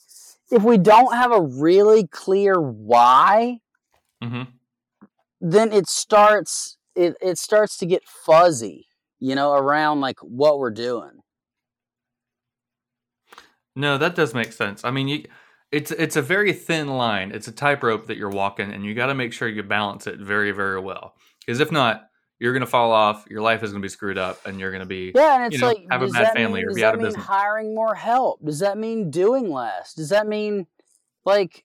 if we don't have a really clear why Mhm. then it starts it, it starts to get fuzzy you know around like what we're doing No, that does make sense. I mean, you, it's it's a very thin line. It's a tightrope that you're walking, and you got to make sure you balance it very, very well. Because if not, you're gonna fall off. Your life is gonna be screwed up, and you're gonna be Yeah, and it's you know, like have a bad that family mean, or does be out of mean business. hiring more help? Does that mean doing less? Does that mean like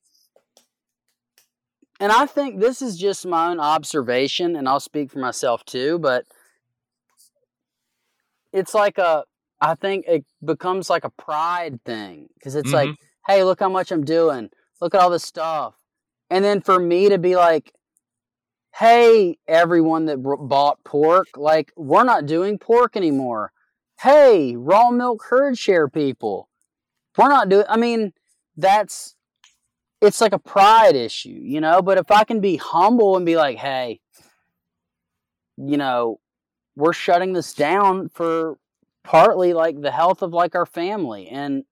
and I think this is just my own observation and I'll speak for myself too, but it's like a I think it becomes like a pride thing because it's like, Mm-hmm. Hey, look how much I'm doing. Look at all this stuff. And then for me to be like, hey, everyone that bought pork, like, we're not doing pork anymore. Hey, raw milk herd share people, we're not doing, I mean, that's, it's like a pride issue, you know? But if I can be humble and be like, hey, you know, we're shutting this down for partly like the health of like our family and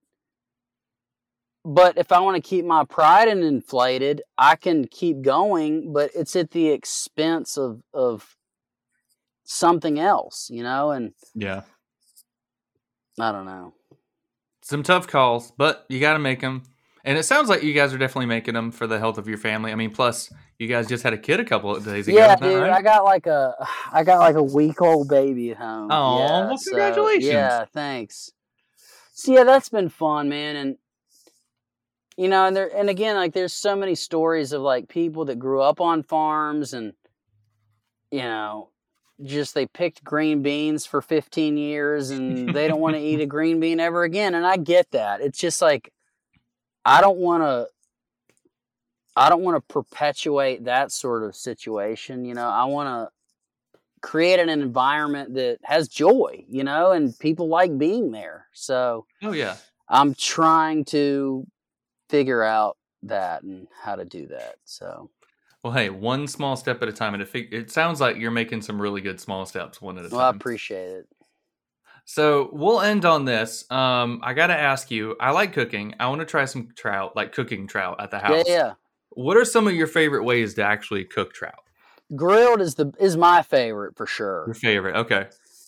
but if I want to keep my pride and inflated, I can keep going, but it's at the expense of of something else, you know, and Yeah, I don't know. some tough calls, but you got to make them. And it sounds like you guys are definitely making them for the health of your family. I mean, plus you guys just had a kid a couple of days ago. Yeah, dude, right? I got like a, I got like a week old baby at home. Oh, yeah, well, so, congratulations. yeah, thanks. So yeah, that's been fun, man, and you know, and there, and again, like there's so many stories of like people that grew up on farms and you know, just they picked green beans for 15 years and they don't want to eat a green bean ever again, and I get that. It's just like I don't want to I don't want to perpetuate that sort of situation. You know, I want to create an environment that has joy, you know, and people like being there. So oh yeah. I'm trying to figure out that and how to do that. So Well, hey, one small step at a time, and it, fig- it sounds like you're making some really good small steps, one at a time. well, I appreciate it. So we'll end on this. Um, I got to ask you. I like cooking. I want to try some trout, like cooking trout at the house. Yeah, yeah. What are some of your favorite ways to actually cook trout? Grilled is the is my favorite for sure. Your favorite? Okay.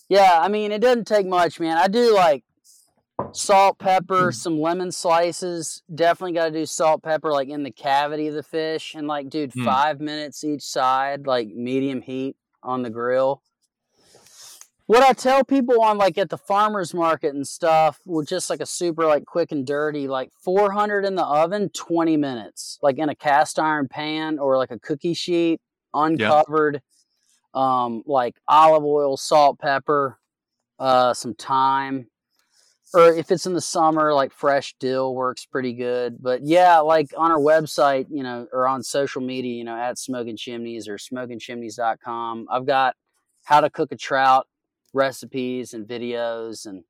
Yeah, I mean it doesn't take much, man. I do like salt, pepper, some lemon slices. Definitely got to do salt, pepper like in the cavity of the fish, and like, dude, Hmm. five minutes each side, like medium heat on the grill. What I tell people on like at the farmers market and stuff, with just like a super like quick and dirty, like 400 in the oven, 20 minutes, like in a cast iron pan or like a cookie sheet, uncovered, um, like olive oil, salt, pepper, uh, some thyme, or if it's in the summer, like fresh dill works pretty good. But yeah, like on our website, you know, or on social media, you know, at Smoking Chimneys or smokingchimneys.com, I've got how to cook a trout recipes and videos, and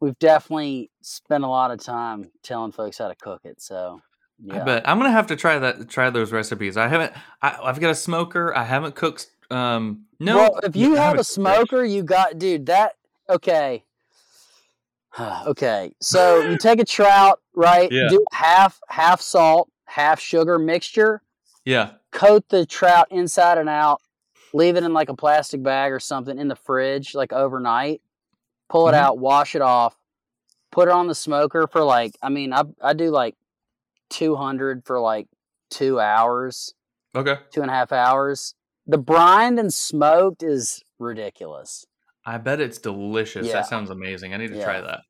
we've definitely spent a lot of time telling folks how to cook it. So yeah, I bet I'm gonna have to try that. Try those recipes. I haven't. I, I've got a smoker. I haven't cooked. Um, no. well, if you I have a cooked fish. smoker, you got, dude, that, okay. okay. So you take a trout, right? Yeah. Do half, half salt, half sugar mixture, Yeah. coat the trout inside and out, leave it in like a plastic bag or something in the fridge, like overnight, pull it Mhm. out, wash it off, put it on the smoker for like, I mean, I, I do like 200 for like two hours Okay. two and a half hours. The brined and smoked is ridiculous. I bet it's delicious. Yeah. That sounds amazing. I need to try that.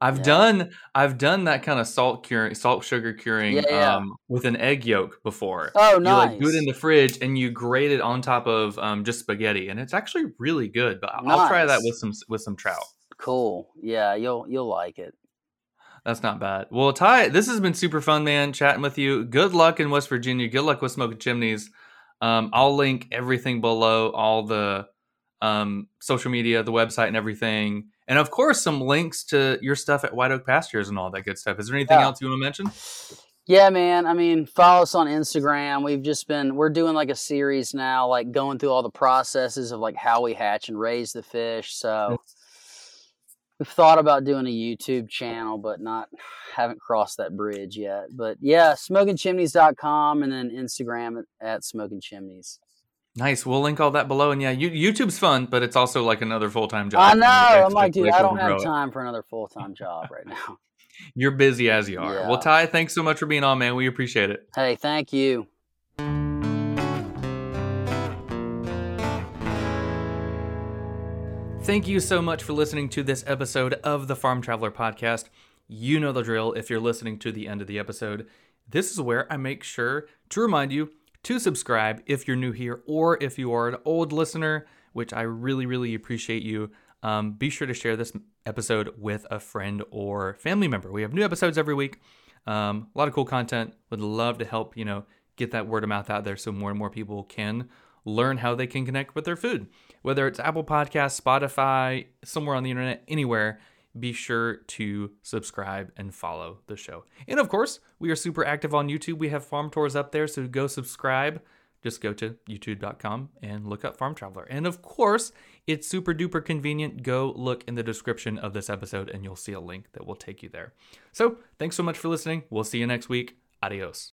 I've Yeah. done I've done that kind of salt curing, salt sugar curing Yeah, yeah. um, with an egg yolk before. Oh, nice. You like do it in the fridge and you grate it on top of um, just spaghetti, and it's actually really good. But I'll I'll try that with some with some trout. Cool. Yeah, you'll you'll like it. That's not bad. Well, Ty, this has been super fun, man. Chatting with you. Good luck in West Virginia. Good luck with smoking chimneys. Um, I'll link everything below, all the um, social media, the website, and everything, and of course, some links to your stuff at White Oak Pastures and all that good stuff. Is there anything Yeah. else you want to mention? Yeah, man. I mean, follow us on Instagram. We've just been we're doing like a series now, like going through all the processes of like how we hatch and raise the fish. So we've thought about doing a YouTube channel, but not haven't crossed that bridge yet. But yeah, smokingchimneys.com and then Instagram at, at smoking chimneys. Nice. We'll link all that below. And yeah, you, YouTube's fun, but it's also like another full time job. I know. I'm like, dude, I don't have it. time for another full time job right now. You're busy as you are. Yeah. Well, Ty, thanks so much for being on, man. We appreciate it. Hey, thank you. Thank you so much for listening to this episode of the Farm Traveler Podcast. You know the drill if you're listening to the end of the episode. This is where I make sure to remind you to subscribe if you're new here or if you are an old listener, which I really, really appreciate you. Um, be sure to share this episode with a friend or family member. We have new episodes every week. Um, a lot of cool content. Would love to help, you know, get that word of mouth out there so more and more people can learn how they can connect with their food. Whether it's Apple Podcasts, Spotify, somewhere on the internet, anywhere, be sure to subscribe and follow the show. And of course, we are super active on YouTube. We have farm tours up there, so go subscribe. Just go to youtube.com and look up Farm Traveler. And of course, it's super duper convenient. Go look in the description of this episode and you'll see a link that will take you there. So, thanks so much for listening. We'll see you next week. Adios.